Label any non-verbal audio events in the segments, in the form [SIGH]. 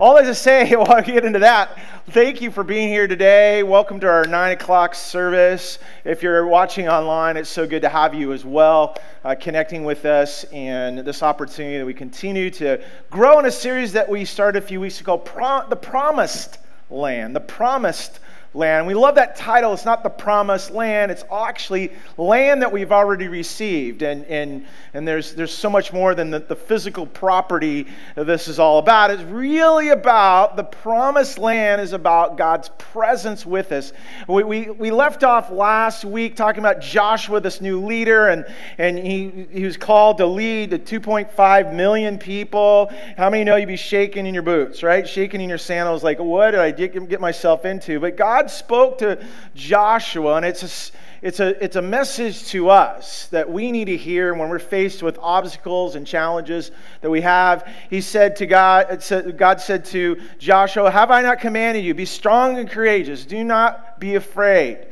All I just say [LAUGHS] while I get into that, thank you for being here today. Welcome to our nine o'clock service. If you're watching online, it's so good to have you as well, uh, connecting with us and this opportunity that we continue to grow in a series that we started a few weeks ago, Pro- The Promised Land. The Promised land. We love that title. It's not the promised land, it's actually land that we've already received. And, and, and there's, there's so much more than the, the physical property this is all about. It's really about the promised land, is about God's presence with us. We, we, we left off last week talking about Joshua, this new leader, and, and he, he was called to lead the 2.5 million people. How many know you'd be shaking in your boots, right? Shaking in your sandals, like, what did I get myself into? But God God spoke to Joshua, and it's a, it's, a, it's a message to us that we need to hear when we're faced with obstacles and challenges that we have. He said to God, God said to Joshua, Have I not commanded you? Be strong and courageous. Do not be afraid.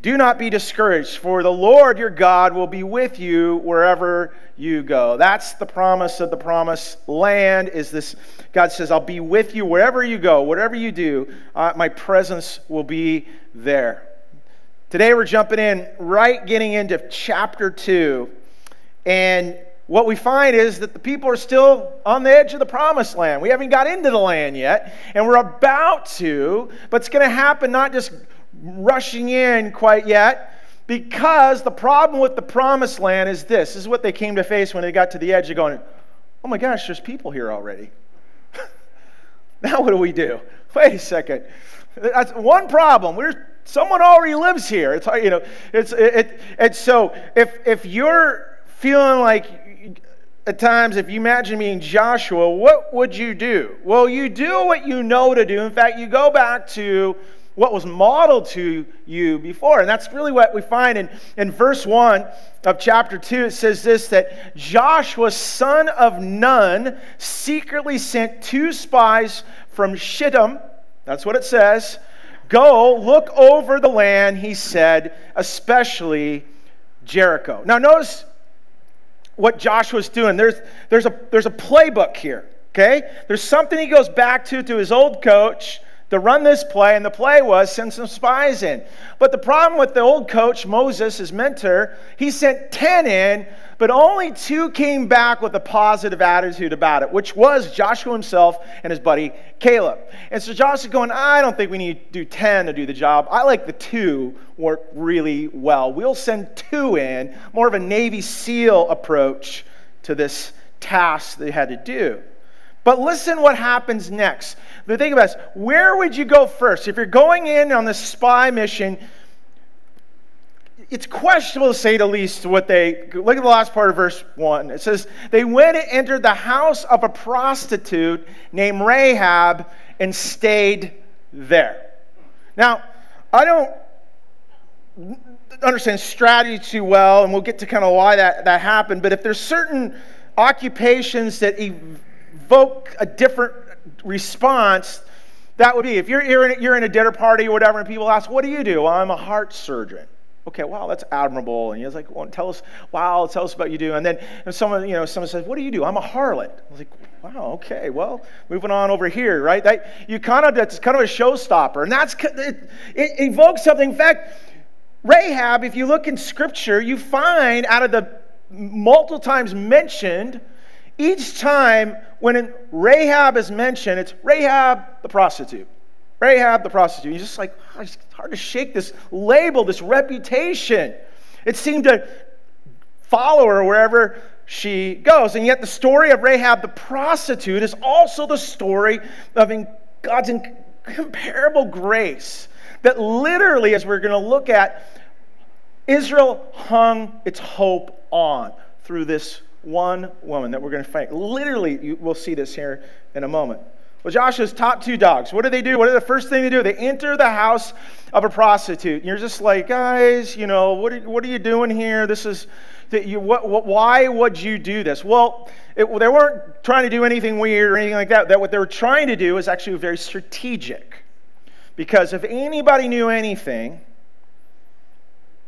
Do not be discouraged, for the Lord your God will be with you wherever you go. That's the promise of the promised land is this God says, I'll be with you wherever you go, whatever you do, uh, my presence will be there. Today we're jumping in, right getting into chapter 2. And what we find is that the people are still on the edge of the promised land. We haven't got into the land yet, and we're about to, but it's going to happen not just rushing in quite yet. Because the problem with the promised land is this. This is what they came to face when they got to the edge of going, oh my gosh, there's people here already. [LAUGHS] now what do we do? [LAUGHS] Wait a second. That's one problem. Someone already lives here. It's, you know, it's, it, it, and so if, if you're feeling like at times, if you imagine being Joshua, what would you do? Well, you do what you know to do. In fact, you go back to what was modeled to you before. And that's really what we find in, in verse 1 of chapter 2. It says this that Joshua, son of Nun, secretly sent two spies from Shittim. That's what it says. Go look over the land, he said, especially Jericho. Now, notice what Joshua's doing. There's, there's, a, there's a playbook here, okay? There's something he goes back to, to his old coach to run this play, and the play was send some spies in. But the problem with the old coach, Moses, his mentor, he sent 10 in, but only two came back with a positive attitude about it, which was Joshua himself and his buddy Caleb. And so Joshua's going, I don't think we need to do 10 to do the job. I like the two work really well. We'll send two in, more of a Navy SEAL approach to this task they had to do. But listen what happens next. The thing about this, where would you go first? If you're going in on this spy mission, it's questionable to say the least what they look at the last part of verse 1 it says they went and entered the house of a prostitute named rahab and stayed there now i don't understand strategy too well and we'll get to kind of why that, that happened but if there's certain occupations that evoke a different response, that would be if you're, you're, in, you're in a dinner party or whatever, and people ask, What do you do? Well, I'm a heart surgeon. Okay, wow, that's admirable. And he's like, well, tell us, wow, tell us about you do. And then someone, you know, someone says, what do you do? I'm a harlot. I was like, wow, okay, well, moving on over here, right? That, you kind of, that's kind of a showstopper. And that's, it, it evokes something. In fact, Rahab, if you look in scripture, you find out of the multiple times mentioned, each time when Rahab is mentioned, it's Rahab the prostitute. Rahab the prostitute. You're just like, oh, it's hard to shake this label, this reputation. It seemed to follow her wherever she goes. And yet, the story of Rahab the prostitute is also the story of God's incomparable grace. That literally, as we're going to look at, Israel hung its hope on through this one woman that we're going to fight. Literally, you, we'll see this here in a moment. Well, Joshua's top two dogs. What do they do? What are the first thing they do? They enter the house of a prostitute. And you're just like, guys, you know, what are, what are you doing here? This is, that you, what, what, why would you do this? Well, it, they weren't trying to do anything weird or anything like that. That what they were trying to do is actually very strategic. Because if anybody knew anything,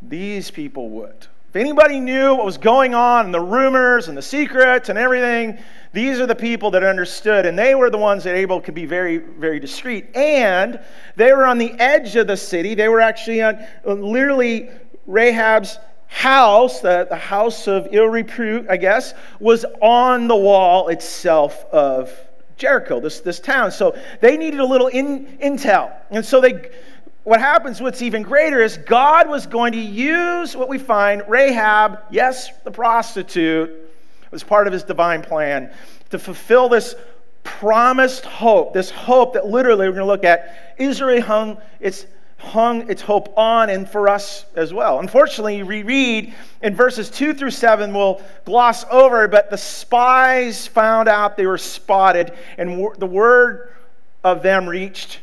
these people would If anybody knew what was going on and the rumors and the secrets and everything, these are the people that understood, and they were the ones that able could be very, very discreet. And they were on the edge of the city. They were actually on uh, literally Rahab's house, the, the house of ill repute, I guess, was on the wall itself of Jericho, this, this town. So they needed a little in, intel. And so they what happens, what's even greater, is God was going to use what we find Rahab, yes, the prostitute, was part of his divine plan to fulfill this promised hope, this hope that literally we're going to look at. Israel hung its hung its hope on and for us as well. Unfortunately, we read in verses 2 through 7, we'll gloss over, but the spies found out they were spotted, and the word of them reached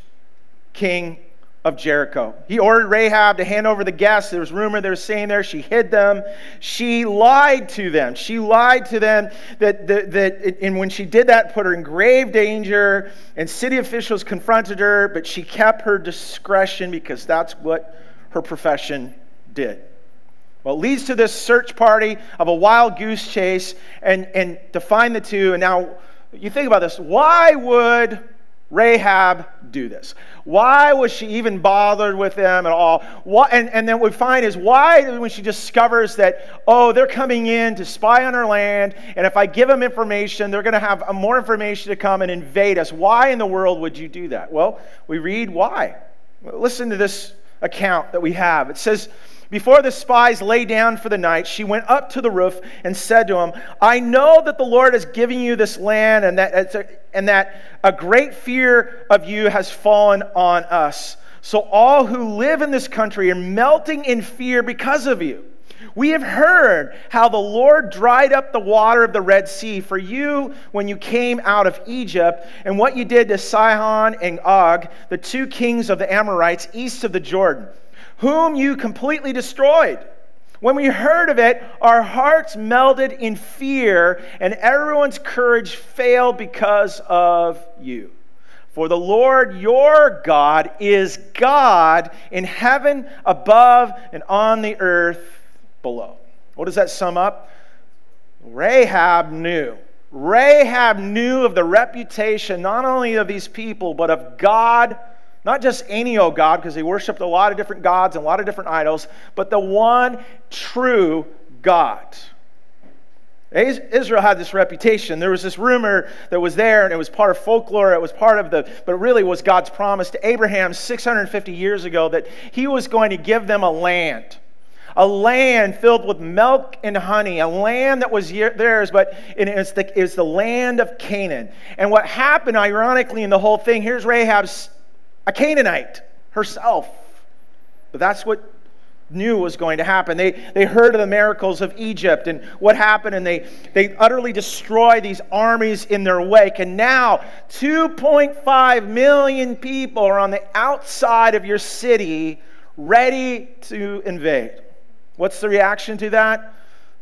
King of Jericho. He ordered Rahab to hand over the guests. There was rumor they were staying there. She hid them. She lied to them. She lied to them that, that, that and when she did that, put her in grave danger. And city officials confronted her, but she kept her discretion because that's what her profession did. Well, it leads to this search party of a wild goose chase and, and to find the two. And now you think about this. Why would Rahab do this? Why was she even bothered with them at all? What, and, and then what we find is why, when she discovers that, oh, they're coming in to spy on our land, and if I give them information, they're going to have uh, more information to come and invade us. Why in the world would you do that? Well, we read why. Listen to this account that we have. It says, before the spies lay down for the night, she went up to the roof and said to him, I know that the Lord is giving you this land and that, a, and that a great fear of you has fallen on us. So all who live in this country are melting in fear because of you. We have heard how the Lord dried up the water of the Red Sea for you when you came out of Egypt, and what you did to Sihon and Og, the two kings of the Amorites east of the Jordan whom you completely destroyed. When we heard of it, our hearts melted in fear, and everyone's courage failed because of you. For the Lord your God is God in heaven above and on the earth below. What does that sum up? Rahab knew. Rahab knew of the reputation not only of these people, but of God not just any old God, because they worshiped a lot of different gods and a lot of different idols, but the one true God. Israel had this reputation. There was this rumor that was there, and it was part of folklore. It was part of the, but it really was God's promise to Abraham 650 years ago that he was going to give them a land. A land filled with milk and honey, a land that was theirs, but it's the, it's the land of Canaan. And what happened, ironically, in the whole thing, here's Rahab's a Canaanite herself. But that's what knew was going to happen. They, they heard of the miracles of Egypt and what happened, and they, they utterly destroy these armies in their wake. And now, 2.5 million people are on the outside of your city ready to invade. What's the reaction to that?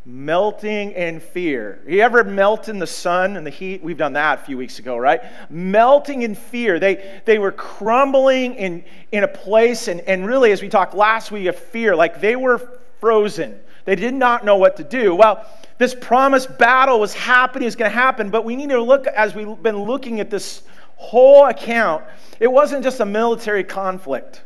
Melting in fear. You ever melt in the sun and the heat? We've done that a few weeks ago, right? Melting in fear. They, they were crumbling in, in a place, and, and really, as we talked last week, of fear, like they were frozen. They did not know what to do. Well, this promised battle was happening, is going to happen, but we need to look, as we've been looking at this whole account, it wasn't just a military conflict.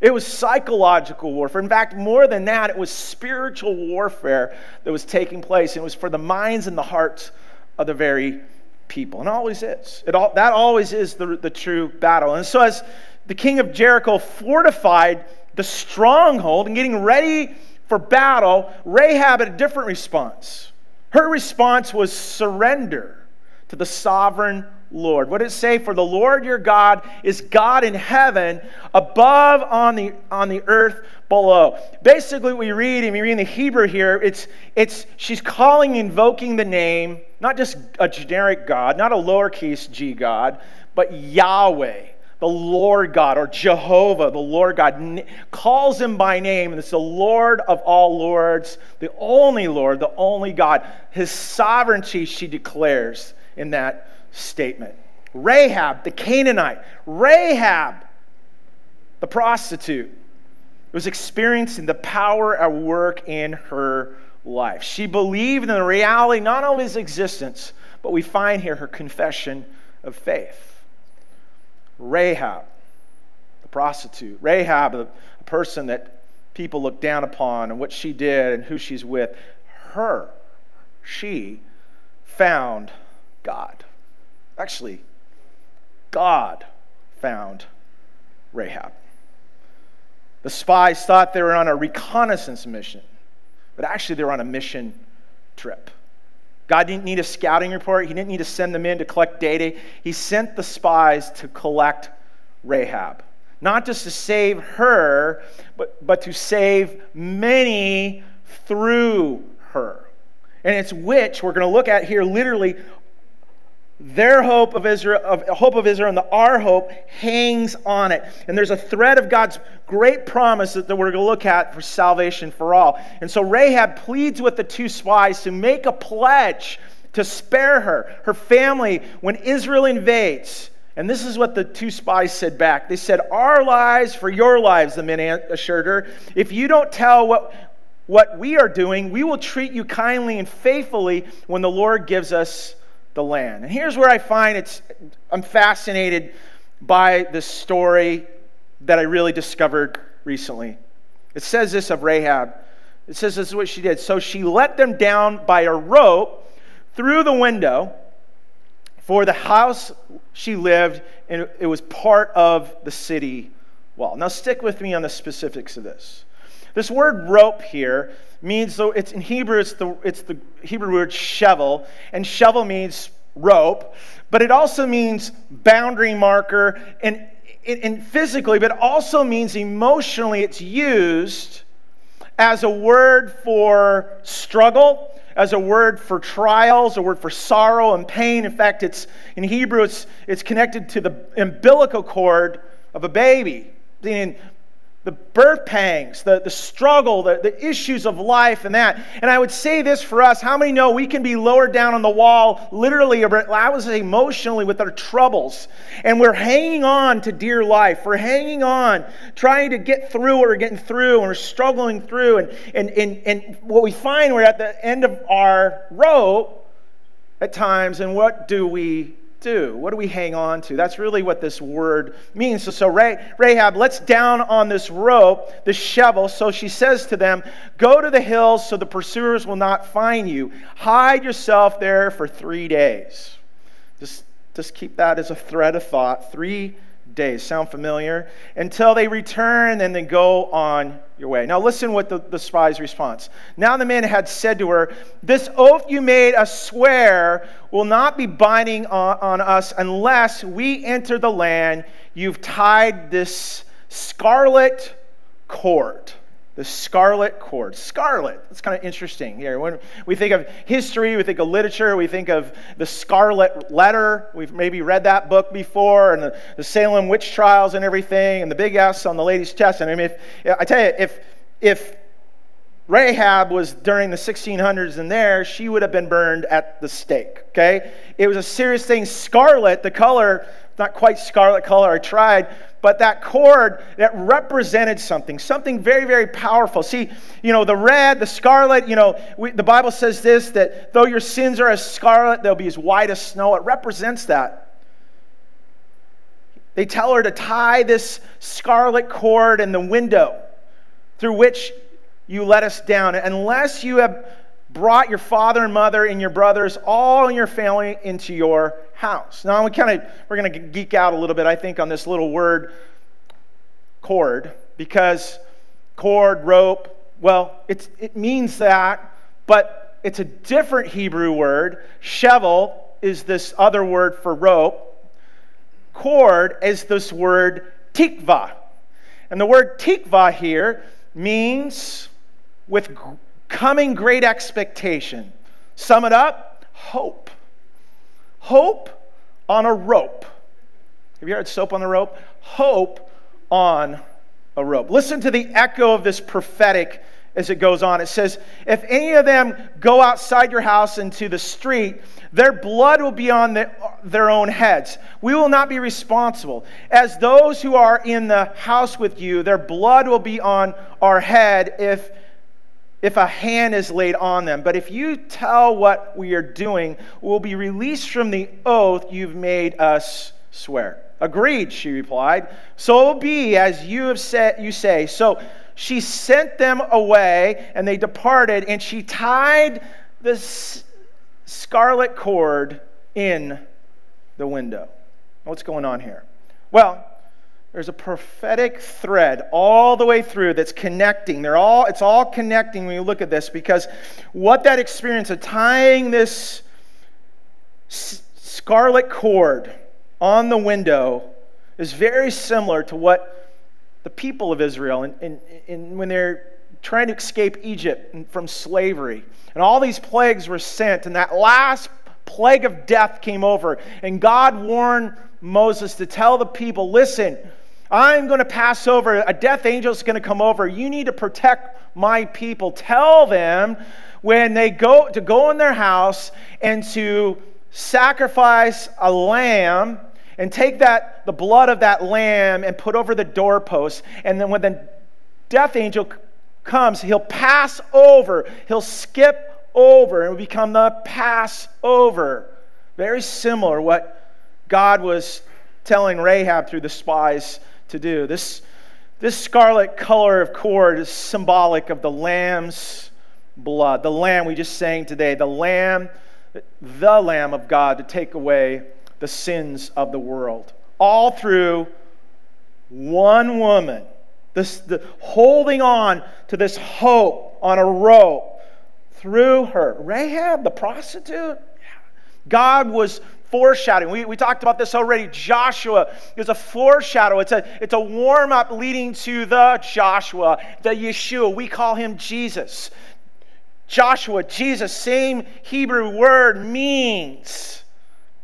It was psychological warfare. In fact, more than that, it was spiritual warfare that was taking place. And it was for the minds and the hearts of the very people. And always is. It all, that always is the, the true battle. And so, as the king of Jericho fortified the stronghold and getting ready for battle, Rahab had a different response. Her response was surrender to the sovereign Lord. What does it say? For the Lord your God is God in heaven, above on the, on the earth below. Basically, we read, and we read in the Hebrew here, it's, it's she's calling, invoking the name, not just a generic God, not a lowercase g God, but Yahweh the Lord God, or Jehovah, the Lord God, calls him by name, and it's the Lord of all lords, the only Lord, the only God. His sovereignty she declares in that statement. Rahab, the Canaanite, Rahab, the prostitute, was experiencing the power at work in her life. She believed in the reality not only his existence, but we find here her confession of faith. Rahab, the prostitute, Rahab, the person that people look down upon and what she did and who she's with, her, she found God. Actually, God found Rahab. The spies thought they were on a reconnaissance mission, but actually they were on a mission trip. God didn't need a scouting report. He didn't need to send them in to collect data. He sent the spies to collect Rahab. Not just to save her, but, but to save many through her. And it's which we're going to look at here literally their hope of Israel, of hope of Israel, and the, our hope hangs on it. And there's a thread of God's great promise that, we're going to look at for salvation for all. And so Rahab pleads with the two spies to make a pledge to spare her, her family, when Israel invades. And this is what the two spies said back. They said, Our lives for your lives, the men assured her. If you don't tell what, what we are doing, we will treat you kindly and faithfully when the Lord gives us the land. And here's where I find it's, I'm fascinated by this story that I really discovered recently. It says this of Rahab. It says this is what she did. So she let them down by a rope through the window for the house she lived, and it was part of the city wall. Now, stick with me on the specifics of this. This word rope here means, though it's in Hebrew, it's the, it's the Hebrew word shovel, and shovel means rope, but it also means boundary marker, and, and physically, but also means emotionally, it's used as a word for struggle, as a word for trials, a word for sorrow and pain. In fact, it's in Hebrew, it's, it's connected to the umbilical cord of a baby. The birth pangs, the, the struggle, the, the issues of life, and that. And I would say this for us how many know we can be lowered down on the wall, literally, I was emotionally with our troubles, and we're hanging on to dear life. We're hanging on, trying to get through what we're getting through, and we're struggling through. And, and, and, and what we find, we're at the end of our rope at times, and what do we do? What do we hang on to? That's really what this word means. So, so Rahab lets down on this rope, the shovel. So she says to them, Go to the hills so the pursuers will not find you. Hide yourself there for three days. Just, just keep that as a thread of thought. Three days. Sound familiar? Until they return and then go on your way. Now, listen what the, the spy's response. Now the man had said to her, This oath you made us swear will not be binding on, on us unless we enter the land you've tied this scarlet cord the scarlet cord. Scarlet, that's kind of interesting here. When we think of history, we think of literature, we think of the scarlet letter. We've maybe read that book before, and the, the Salem witch trials and everything, and the big S on the lady's chest. And I mean, if, I tell you, if, if Rahab was during the 1600s and there, she would have been burned at the stake, okay? It was a serious thing. Scarlet, the color, not quite scarlet color, I tried, but that cord that represented something, something very, very powerful. See, you know, the red, the scarlet, you know, we, the Bible says this that though your sins are as scarlet, they'll be as white as snow. It represents that. They tell her to tie this scarlet cord in the window through which you let us down. Unless you have brought your father and mother and your brothers, all your family, into your house. Now we kind of we're going to geek out a little bit, I think, on this little word cord because cord, rope, well, it's, it means that, but it's a different Hebrew word. Shevel is this other word for rope. Cord is this word tikva. And the word tikva here means with coming great expectation. Sum it up hope. Hope on a rope. Have you heard soap on the rope? Hope on a rope. Listen to the echo of this prophetic as it goes on. It says, If any of them go outside your house into the street, their blood will be on the, their own heads. We will not be responsible. As those who are in the house with you, their blood will be on our head if, if a hand is laid on them. But if you tell what we are doing, we'll be released from the oath you've made us swear. Agreed, she replied. So be as you have said you say. So she sent them away, and they departed, and she tied the scarlet cord in the window. What's going on here? Well, there's a prophetic thread all the way through that's connecting. They're all, it's all connecting when you look at this because what that experience of tying this scarlet cord on the window is very similar to what the people of Israel, and, and, and when they're trying to escape Egypt from slavery, and all these plagues were sent, and that last plague of death came over, and God warned Moses to tell the people, listen, I'm going to pass over, a death angel is going to come over. You need to protect my people. Tell them when they go to go in their house and to sacrifice a lamb and take that the blood of that lamb and put over the doorpost and then when the death angel comes he'll pass over he'll skip over and become the passover very similar what god was telling rahab through the spies to do this this scarlet color of cord is symbolic of the lamb's blood the lamb we just sang today the lamb the lamb of god to take away the sins of the world. All through one woman, this, the, holding on to this hope on a rope through her. Rahab, the prostitute, God was foreshadowing. We, we talked about this already. Joshua is a foreshadow. It's a, it's a warm up leading to the Joshua, the Yeshua. We call him Jesus. Joshua, Jesus, same Hebrew word means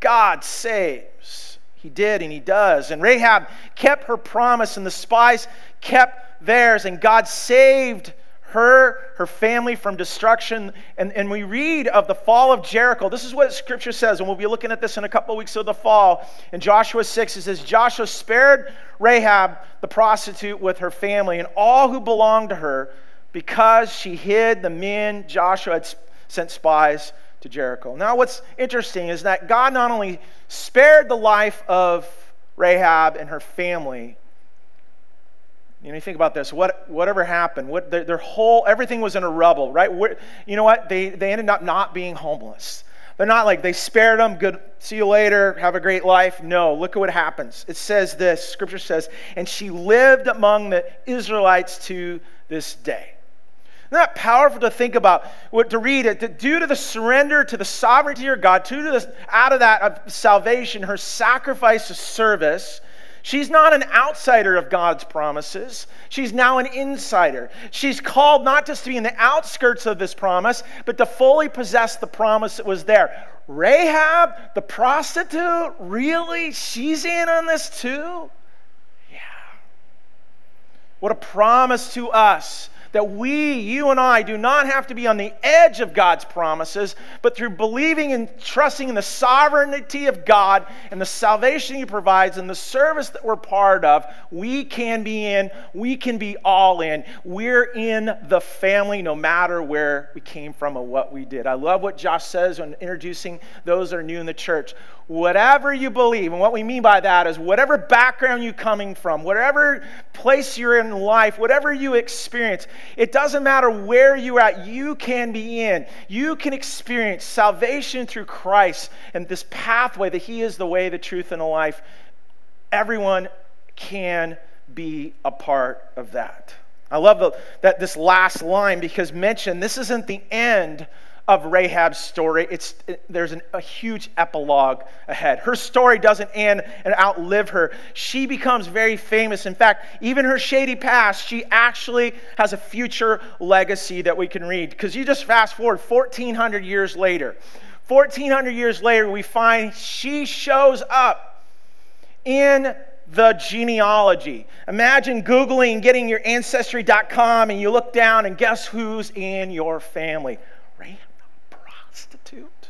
God saves. He did and he does. And Rahab kept her promise, and the spies kept theirs, and God saved her, her family from destruction. And, and we read of the fall of Jericho. This is what scripture says, and we'll be looking at this in a couple of weeks of the fall. In Joshua 6, it says, Joshua spared Rahab, the prostitute, with her family and all who belonged to her because she hid the men Joshua had sent spies to Jericho. Now, what's interesting is that God not only spared the life of Rahab and her family, you know, you think about this. What, whatever happened, what, their, their whole, everything was in a rubble, right? Where, you know what? They, they ended up not being homeless. They're not like they spared them, good, see you later, have a great life. No, look at what happens. It says this, scripture says, and she lived among the Israelites to this day. Isn't that powerful to think about? What to read it? Due to the surrender to the sovereignty of God, due to this, out of that of salvation, her sacrifice of service, she's not an outsider of God's promises. She's now an insider. She's called not just to be in the outskirts of this promise, but to fully possess the promise that was there. Rahab, the prostitute, really? She's in on this too? Yeah. What a promise to us that we, you and I, do not have to be on the edge of God's promises, but through believing and trusting in the sovereignty of God and the salvation He provides and the service that we're part of, we can be in, we can be all in. We're in the family no matter where we came from or what we did. I love what Josh says when introducing those that are new in the church whatever you believe. And what we mean by that is whatever background you're coming from, whatever place you're in life, whatever you experience, it doesn't matter where you're at, you can be in. You can experience salvation through Christ and this pathway that He is the way, the truth, and the life. Everyone can be a part of that. I love the, that this last line because mention this isn't the end of Rahab's story. It's, there's an, a huge epilogue ahead. Her story doesn't end and outlive her. She becomes very famous. In fact, even her shady past, she actually has a future legacy that we can read. Because you just fast forward 1,400 years later. 1,400 years later, we find she shows up in the genealogy. Imagine Googling, getting your ancestry.com, and you look down, and guess who's in your family? Prostitute.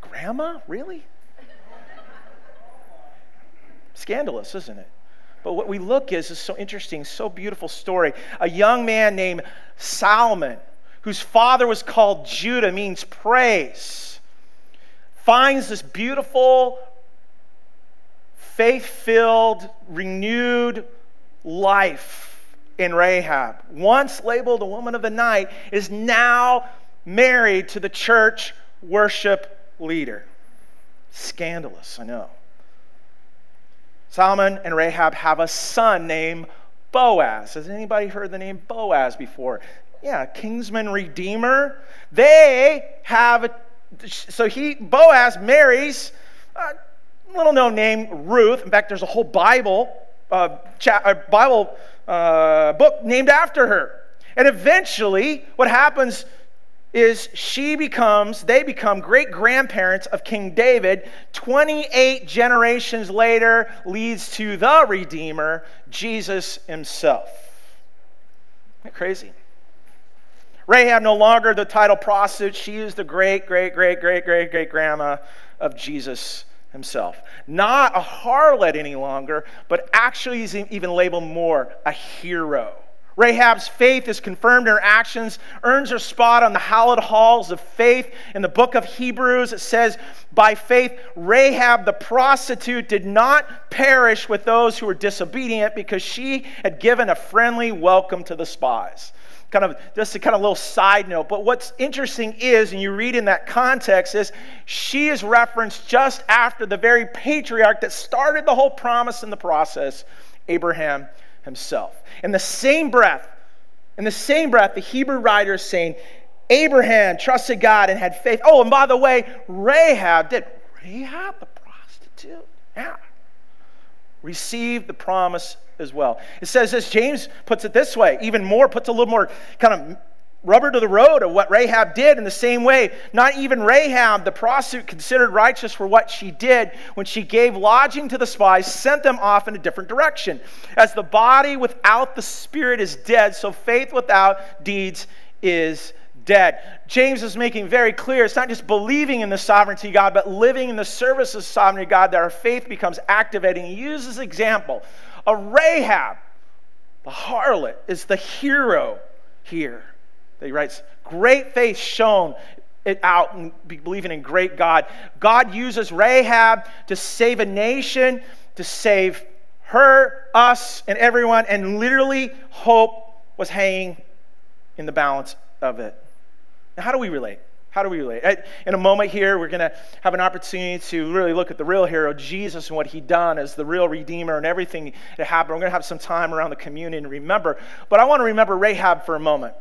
Grandma? Really? Scandalous, isn't it? But what we look is is so interesting, so beautiful story. A young man named Solomon, whose father was called Judah, means praise, finds this beautiful, faith filled, renewed life in Rahab. Once labeled a woman of the night, is now married to the church worship leader. Scandalous, I know. Solomon and Rahab have a son named Boaz. Has anybody heard the name Boaz before? Yeah, kinsman redeemer. They have a, so he Boaz marries a little known name Ruth. In fact, there's a whole Bible uh, cha- Bible uh, book named after her. And eventually, what happens is she becomes, they become great grandparents of King David. 28 generations later leads to the Redeemer, Jesus himself. Isn't that crazy? Rahab no longer the title prostitute. She is the great, great, great, great, great, great grandma of Jesus himself. Not a harlot any longer, but actually is even labeled more a hero. Rahab's faith is confirmed in her actions, earns her spot on the hallowed halls of faith. In the book of Hebrews, it says, By faith, Rahab the prostitute did not perish with those who were disobedient because she had given a friendly welcome to the spies. Kind of just a kind of little side note. But what's interesting is, and you read in that context, is she is referenced just after the very patriarch that started the whole promise in the process, Abraham himself. In the same breath, in the same breath, the Hebrew writer is saying, Abraham trusted God and had faith. Oh, and by the way, Rahab did. Rahab, the prostitute? Yeah. Received the promise as well. It says this, James puts it this way, even more, puts a little more kind of rubber to the road of what Rahab did in the same way. Not even Rahab, the prostitute, considered righteous for what she did when she gave lodging to the spies, sent them off in a different direction. As the body without the spirit is dead, so faith without deeds is dead. James is making very clear it's not just believing in the sovereignty of God, but living in the service of sovereignty of God that our faith becomes activating. He uses example of Rahab, the harlot, is the hero here that he writes, Great faith shown it out and believing in great God. God uses Rahab to save a nation, to save her, us, and everyone, and literally hope was hanging in the balance of it. Now, how do we relate? How do we relate? In a moment here, we're going to have an opportunity to really look at the real hero, Jesus, and what he done as the real Redeemer and everything that happened. We're going to have some time around the communion and remember. But I want to remember Rahab for a moment.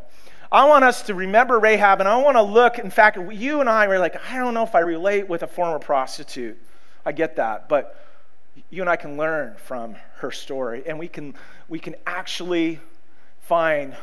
I want us to remember Rahab, and I want to look. In fact, you and I were like, I don't know if I relate with a former prostitute. I get that. But you and I can learn from her story, and we can, we can actually find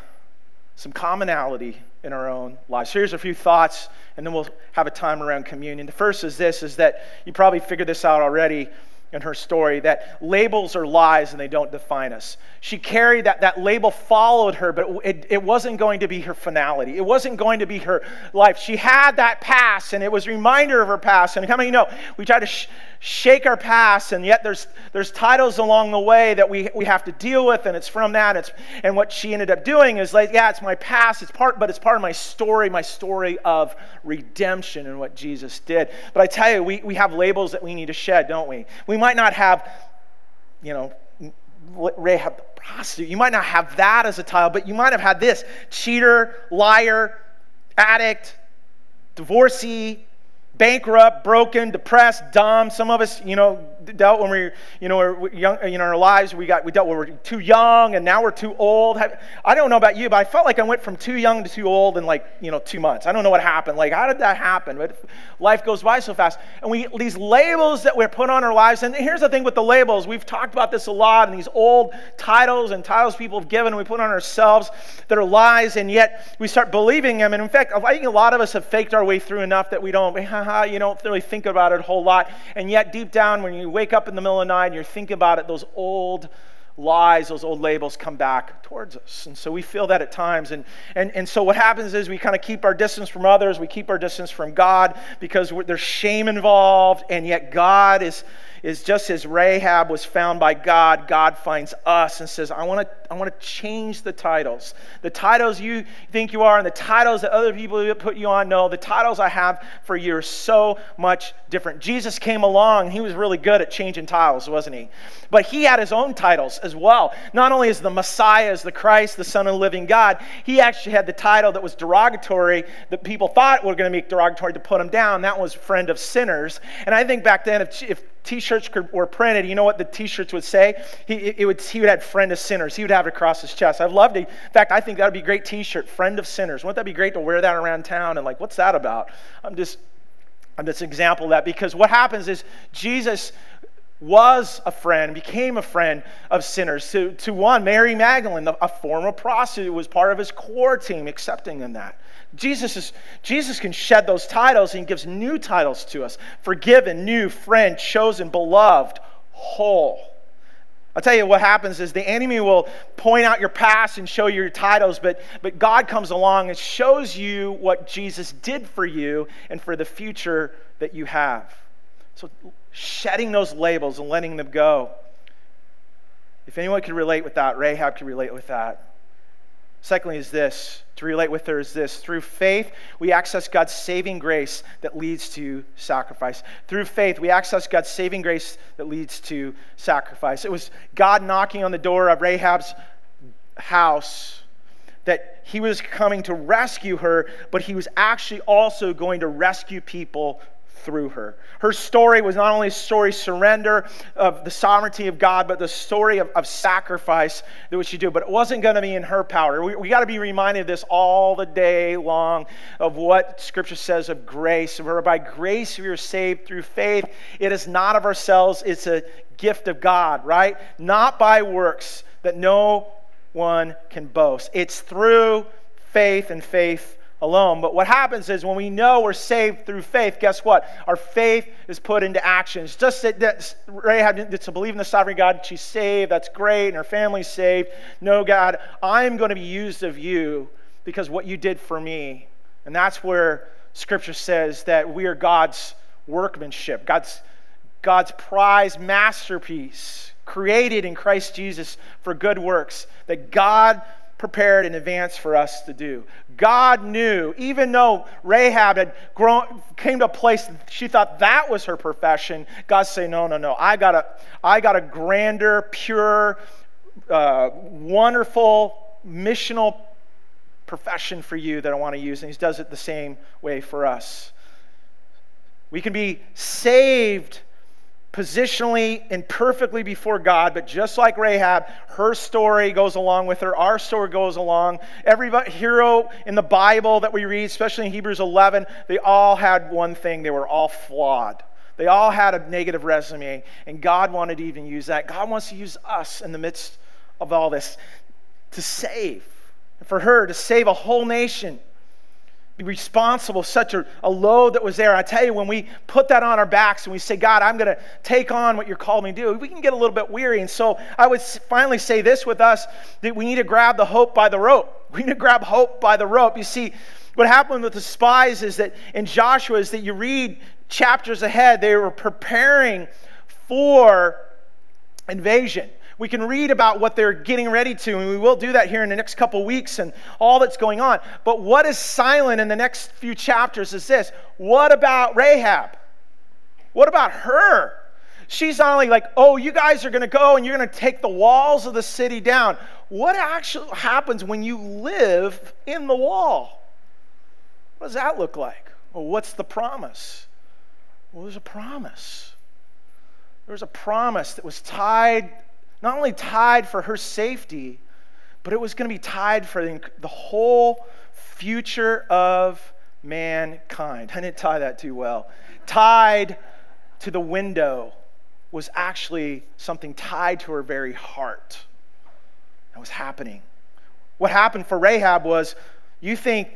some commonality in our own lives. Here's a few thoughts, and then we'll have a time around communion. The first is this is that you probably figured this out already in her story that labels are lies and they don't define us. She carried that, that label followed her, but it, it wasn't going to be her finality. It wasn't going to be her life. She had that past and it was a reminder of her past. And how many know we try to sh- shake our past and yet there's, there's titles along the way that we, we have to deal with and it's from that. It's, and what she ended up doing is like, yeah, it's my past, it's part, but it's part of my story, my story of redemption and what Jesus did. But I tell you, we, we have labels that we need to shed, don't we? We might not have, you know, Rahab the prostitute. You might not have that as a title, but you might have had this cheater, liar, addict, divorcee, bankrupt, broken, depressed, dumb. Some of us, you know, dealt when we, were, you know, we're young, in our lives, we got we dealt when we were too young, and now we're too old. I don't know about you, but I felt like I went from too young to too old in like you know two months. I don't know what happened. Like how did that happen? But life goes by so fast, and we these labels that we're put on our lives. And here's the thing with the labels: we've talked about this a lot, and these old titles and titles people have given, we put on ourselves that are lies, and yet we start believing them. And in fact, I think a lot of us have faked our way through enough that we don't, [LAUGHS] you don't really think about it a whole lot. And yet, deep down, when you wake up in the middle of the night and you're thinking about it, those old lies, those old labels come back towards us. And so we feel that at times. And, and, and so what happens is we kind of keep our distance from others, we keep our distance from God because there's shame involved, and yet God is is just as Rahab was found by God, God finds us and says, I want to I want to change the titles. The titles you think you are and the titles that other people put you on, no, the titles I have for you are so much different. Jesus came along, he was really good at changing titles, wasn't he? But he had his own titles as well. Not only as the Messiah, as the Christ, the Son of the living God, he actually had the title that was derogatory that people thought were going to make derogatory to put him down. That was friend of sinners. And I think back then, if, if t-shirts were printed, you know what the t-shirts would say? He, it would, he would have friend of sinners. He would have it across his chest. I'd love to. In fact, I think that would be a great t-shirt, friend of sinners. Wouldn't that be great to wear that around town? And like, what's that about? I'm just, I'm just an example of that because what happens is Jesus was a friend, became a friend of sinners. To, to one, Mary Magdalene, a former prostitute, was part of his core team, accepting in that. Jesus, is, Jesus can shed those titles and gives new titles to us forgiven, new, friend, chosen, beloved, whole. I'll tell you what happens is the enemy will point out your past and show you your titles, but, but God comes along and shows you what Jesus did for you and for the future that you have. So shedding those labels and letting them go. If anyone could relate with that, Rahab could relate with that. Secondly, is this to relate with her is this through faith, we access God's saving grace that leads to sacrifice. Through faith, we access God's saving grace that leads to sacrifice. It was God knocking on the door of Rahab's house that he was coming to rescue her, but he was actually also going to rescue people through her. Her story was not only a story of surrender of the sovereignty of God, but the story of, of sacrifice that what she do. But it wasn't going to be in her power. We, we got to be reminded of this all the day long of what Scripture says of grace. where by grace we are saved through faith. It is not of ourselves, it's a gift of God, right? Not by works that no one can boast. It's through faith and faith alone. But what happens is when we know we're saved through faith, guess what? Our faith is put into action. It's just that, that Rahab to believe in the sovereign God, she's saved, that's great, and her family's saved. No, God, I'm going to be used of you because what you did for me. And that's where Scripture says that we are God's workmanship, God's, God's prize masterpiece, created in Christ Jesus for good works, that God prepared in advance for us to do. God knew, even though Rahab had grown, came to a place she thought that was her profession, God say, no, no, no. I got a, I got a grander, pure, uh, wonderful, missional profession for you that I want to use. And He does it the same way for us. We can be saved positionally and perfectly before God, but just like Rahab, her story goes along with her. Our story goes along. Every hero in the Bible that we read, especially in Hebrews 11, they all had one thing they were all flawed. They all had a negative resume, and God wanted to even use that. God wants to use us in the midst of all this to save. For her to save a whole nation responsible, such a, a load that was there. I tell you, when we put that on our backs and we say, God, I'm going to take on what you're calling me to do, we can get a little bit weary. And so I would finally say this with us that we need to grab the hope by the rope. [LAUGHS] We need to grab hope by the rope. You see, what happened with the spies is that in Joshua is that you read chapters ahead, they were preparing for invasion. We can read about what they're getting ready to, and we will do that here in the next couple weeks and all that's going on. But what is silent in the next few chapters is this what about Rahab? What about her? She's not only like, oh, you guys are going to go and you're going to take the walls of the city down. What actually happens when you live in the wall? What does that look like? Well, what's the promise? Well, there's a promise. There's a promise that was tied not only tied for her safety, but it was going to be tied for the whole future of mankind. I didn't tie that too well. Tied to the window was actually something tied to her very heart. That was happening. What happened for Rahab was you think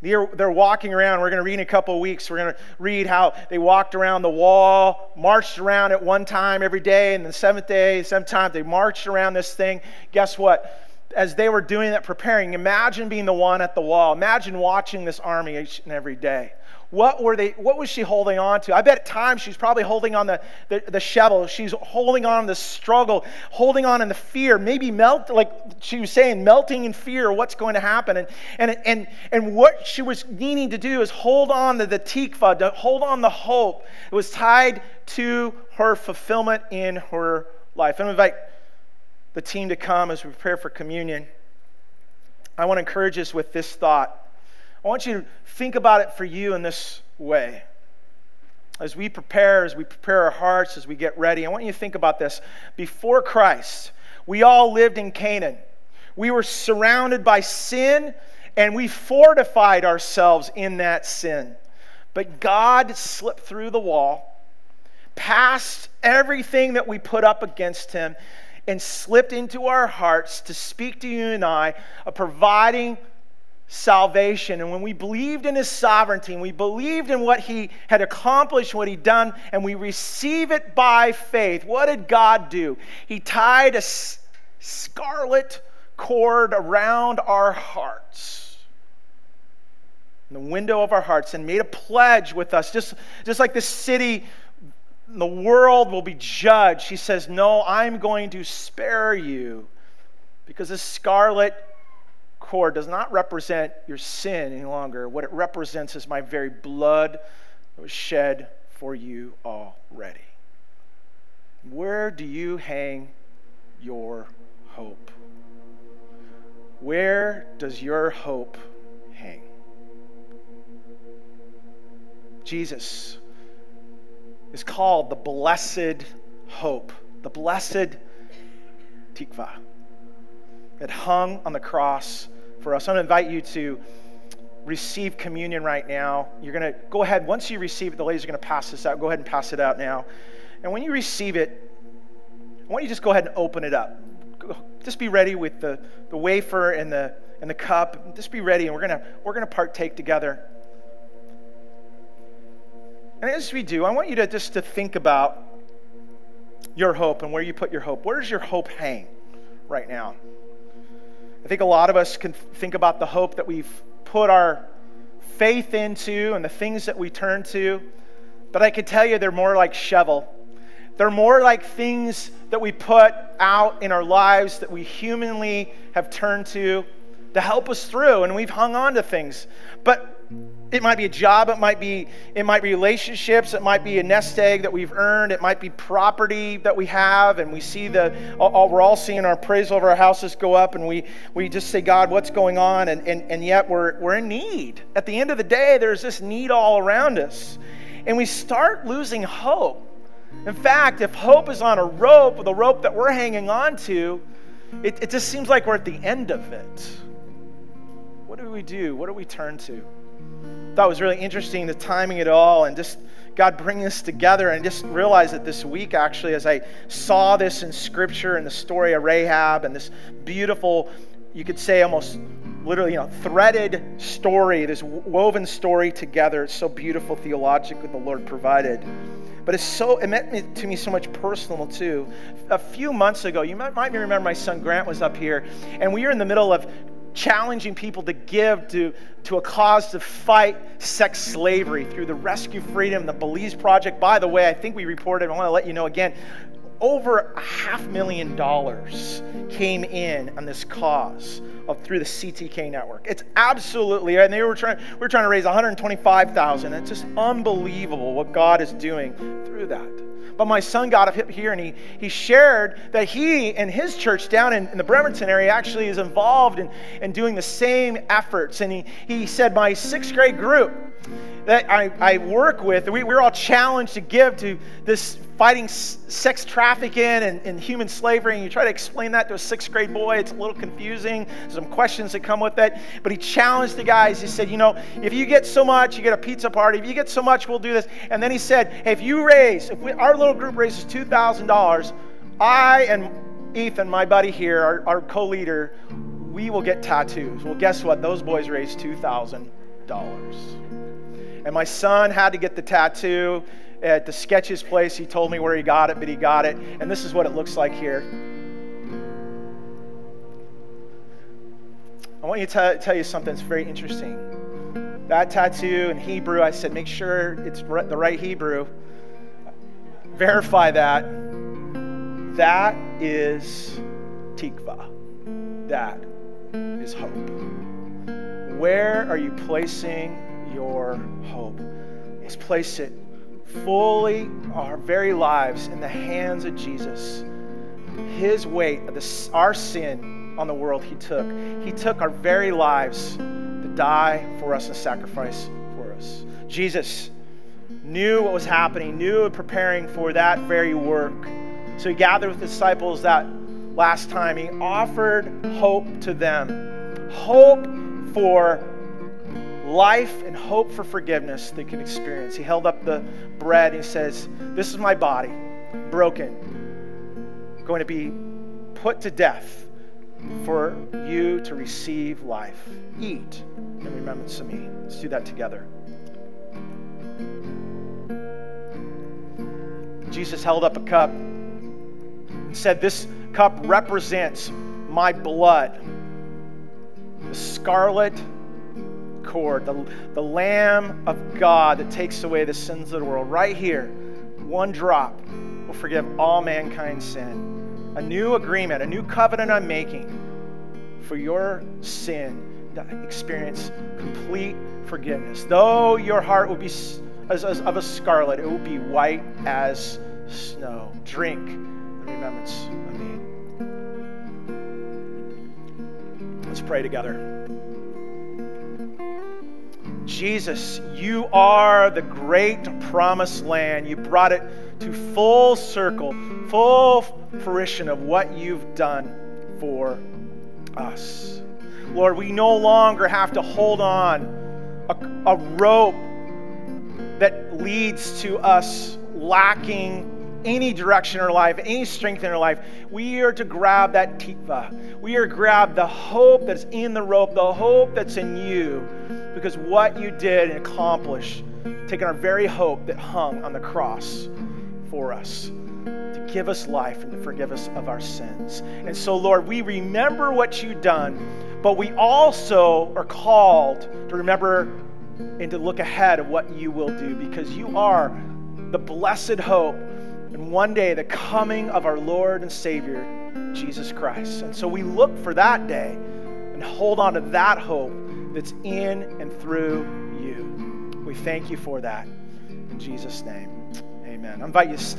They're, they're walking around. We're going to read in a couple of weeks. We're going to read how they walked around the wall, marched around at one time every day, and the seventh day, sometimes they marched around this thing. Guess what? As they were doing that, preparing, imagine being the one at the wall. Imagine watching this army each and every day. What were they? What was she holding on to? I bet at times she's probably holding on the, the, the shovel. She's holding on the struggle, holding on in the fear, maybe melt, like she was saying, melting in fear what's going to happen. And, and, and, and what she was needing to do is hold on to the tikva, to hold on the hope. It was tied to her fulfillment in her life. I invite the team to come as we prepare for communion. I want to encourage us with this thought. I want you to think about it for you in this way. As we prepare, as we prepare our hearts, as we get ready, I want you to think about this. Before Christ, we all lived in Canaan. We were surrounded by sin and we fortified ourselves in that sin. But God slipped through the wall, passed everything that we put up against Him, and slipped into our hearts to speak to you and I of providing salvation. And when we believed in his sovereignty and we believed in what he had accomplished, what he'd done, and we receive it by faith, what did God do? He tied a scarlet cord around our hearts. In the window of our hearts, and made a pledge with us, just, just like the city the world will be judged. He says, No, I'm going to spare you because this scarlet cord does not represent your sin any longer. What it represents is my very blood that was shed for you already. Where do you hang your hope? Where does your hope hang? Jesus is called the blessed hope, the blessed tikva that hung on the cross for us. I'm going to invite you to receive communion right now. You're going to go ahead, once you receive it, the ladies are going to pass this out. Go ahead and pass it out now. And when you receive it, I want you just go ahead and open it up. Just be ready with the, the wafer and the, and the cup. Just be ready, and we're going to, we're going to partake together. And as we do, I want you to just to think about your hope and where you put your hope. Where does your hope hang right now? I think a lot of us can think about the hope that we've put our faith into and the things that we turn to, but I can tell you they're more like shovel. They're more like things that we put out in our lives that we humanly have turned to to help us through, and we've hung on to things. But it might be a job, it might be it might be relationships, it might be a nest egg that we've earned, it might be property that we have, and we see the all, we're all seeing our appraisal of our houses go up, and we we just say, God, what's going on? And, and and yet we're we're in need. At the end of the day, there's this need all around us. And we start losing hope. In fact, if hope is on a rope, the rope that we're hanging on to, it, it just seems like we're at the end of it. What do we do? What do we turn to? Thought was really interesting the timing it all and just God bringing us together. And just realized that this week actually as I saw this in scripture and the story of Rahab and this beautiful you could say almost literally you know threaded story this woven story together. It's so beautiful theologically the Lord provided. But it's so it meant to me so much personal too. A few months ago you might, might remember my son Grant was up here and we were in the middle of challenging people to give to, to a cause to fight sex slavery through the Rescue Freedom, the Belize Project. By the way, I think we reported, I want to let you know again, over a half million dollars came in on this cause of, through the CTK network. It's absolutely, and they were trying, we were trying to raise 125,000. It's just unbelievable what God is doing through that. But my son got up here and he, he shared that he and his church down in, in the Bremerton area actually is involved in, in doing the same efforts. And he, he said, My sixth grade group that I, I work with, we, we're all challenged to give to this fighting sex trafficking and, and, human slavery, and you try to explain that to a sixth grade boy, it's a little confusing. some questions that come with it. But he challenged the guys. He said, You know, if you get so much, you get a pizza party. If you get so much, we'll do this. And then he said, Hey, if you raise, if we, our little group raises $2,000, I and Ethan, my buddy here, our, our co leader, we will get tattoos. Well, guess what? Those boys raised 2000 And my son had to get the tattoo at the Sketches place. He told me where he got it, but he got it. And this is what it looks like here. I want you to t- tell you something that's very interesting. That tattoo in Hebrew, I said, make sure it's the right Hebrew. Verify that. That is tikva. That is hope. Where are you placing your hope? Let's place it fully, our very lives, in the hands of Jesus. His weight of the, our sin on the world, He took. He took our very lives to die for us and sacrifice for us. Jesus knew what was happening, knew and preparing for that very work. So He gathered with disciples that last time. He offered hope to them hope for life and hope for forgiveness they can experience. He held up the bread and he says, This is my body, broken, going to be put to death for you to receive life. Eat in remembrance of me. Let's do that together. Jesus held up a cup and said, This cup represents my blood, the scarlet cord, the, the Lamb of God that takes away the sins of the world. Right here, one drop will forgive all mankind's sin. A new agreement, a new covenant I'm making for your sin to experience complete forgiveness. Though your heart will be as, as, of a scarlet, it will be white as snow. Drink the remembrance of me. Let's pray together. Jesus, you are the great promised land. You brought it to full circle, full fruition of what you've done for us. Lord, we no longer have to hold on a, a rope that leads to us lacking any direction in our life, any strength in our life, we are to grab that tikva. We are to grab the hope that's in the rope, the hope that's in you, because what you did and accomplished, taking our very hope that hung on the cross for us to give us life and to forgive us of our sins. And so, Lord, we remember what you've done, but we also are called to remember and to look ahead of what you will do because you are the blessed hope and one day the coming of our Lord and Savior, Jesus Christ. And so we look for that day and hold on to that hope that's in and through you. We thank you for that. In Jesus' name, amen. I invite you to stand.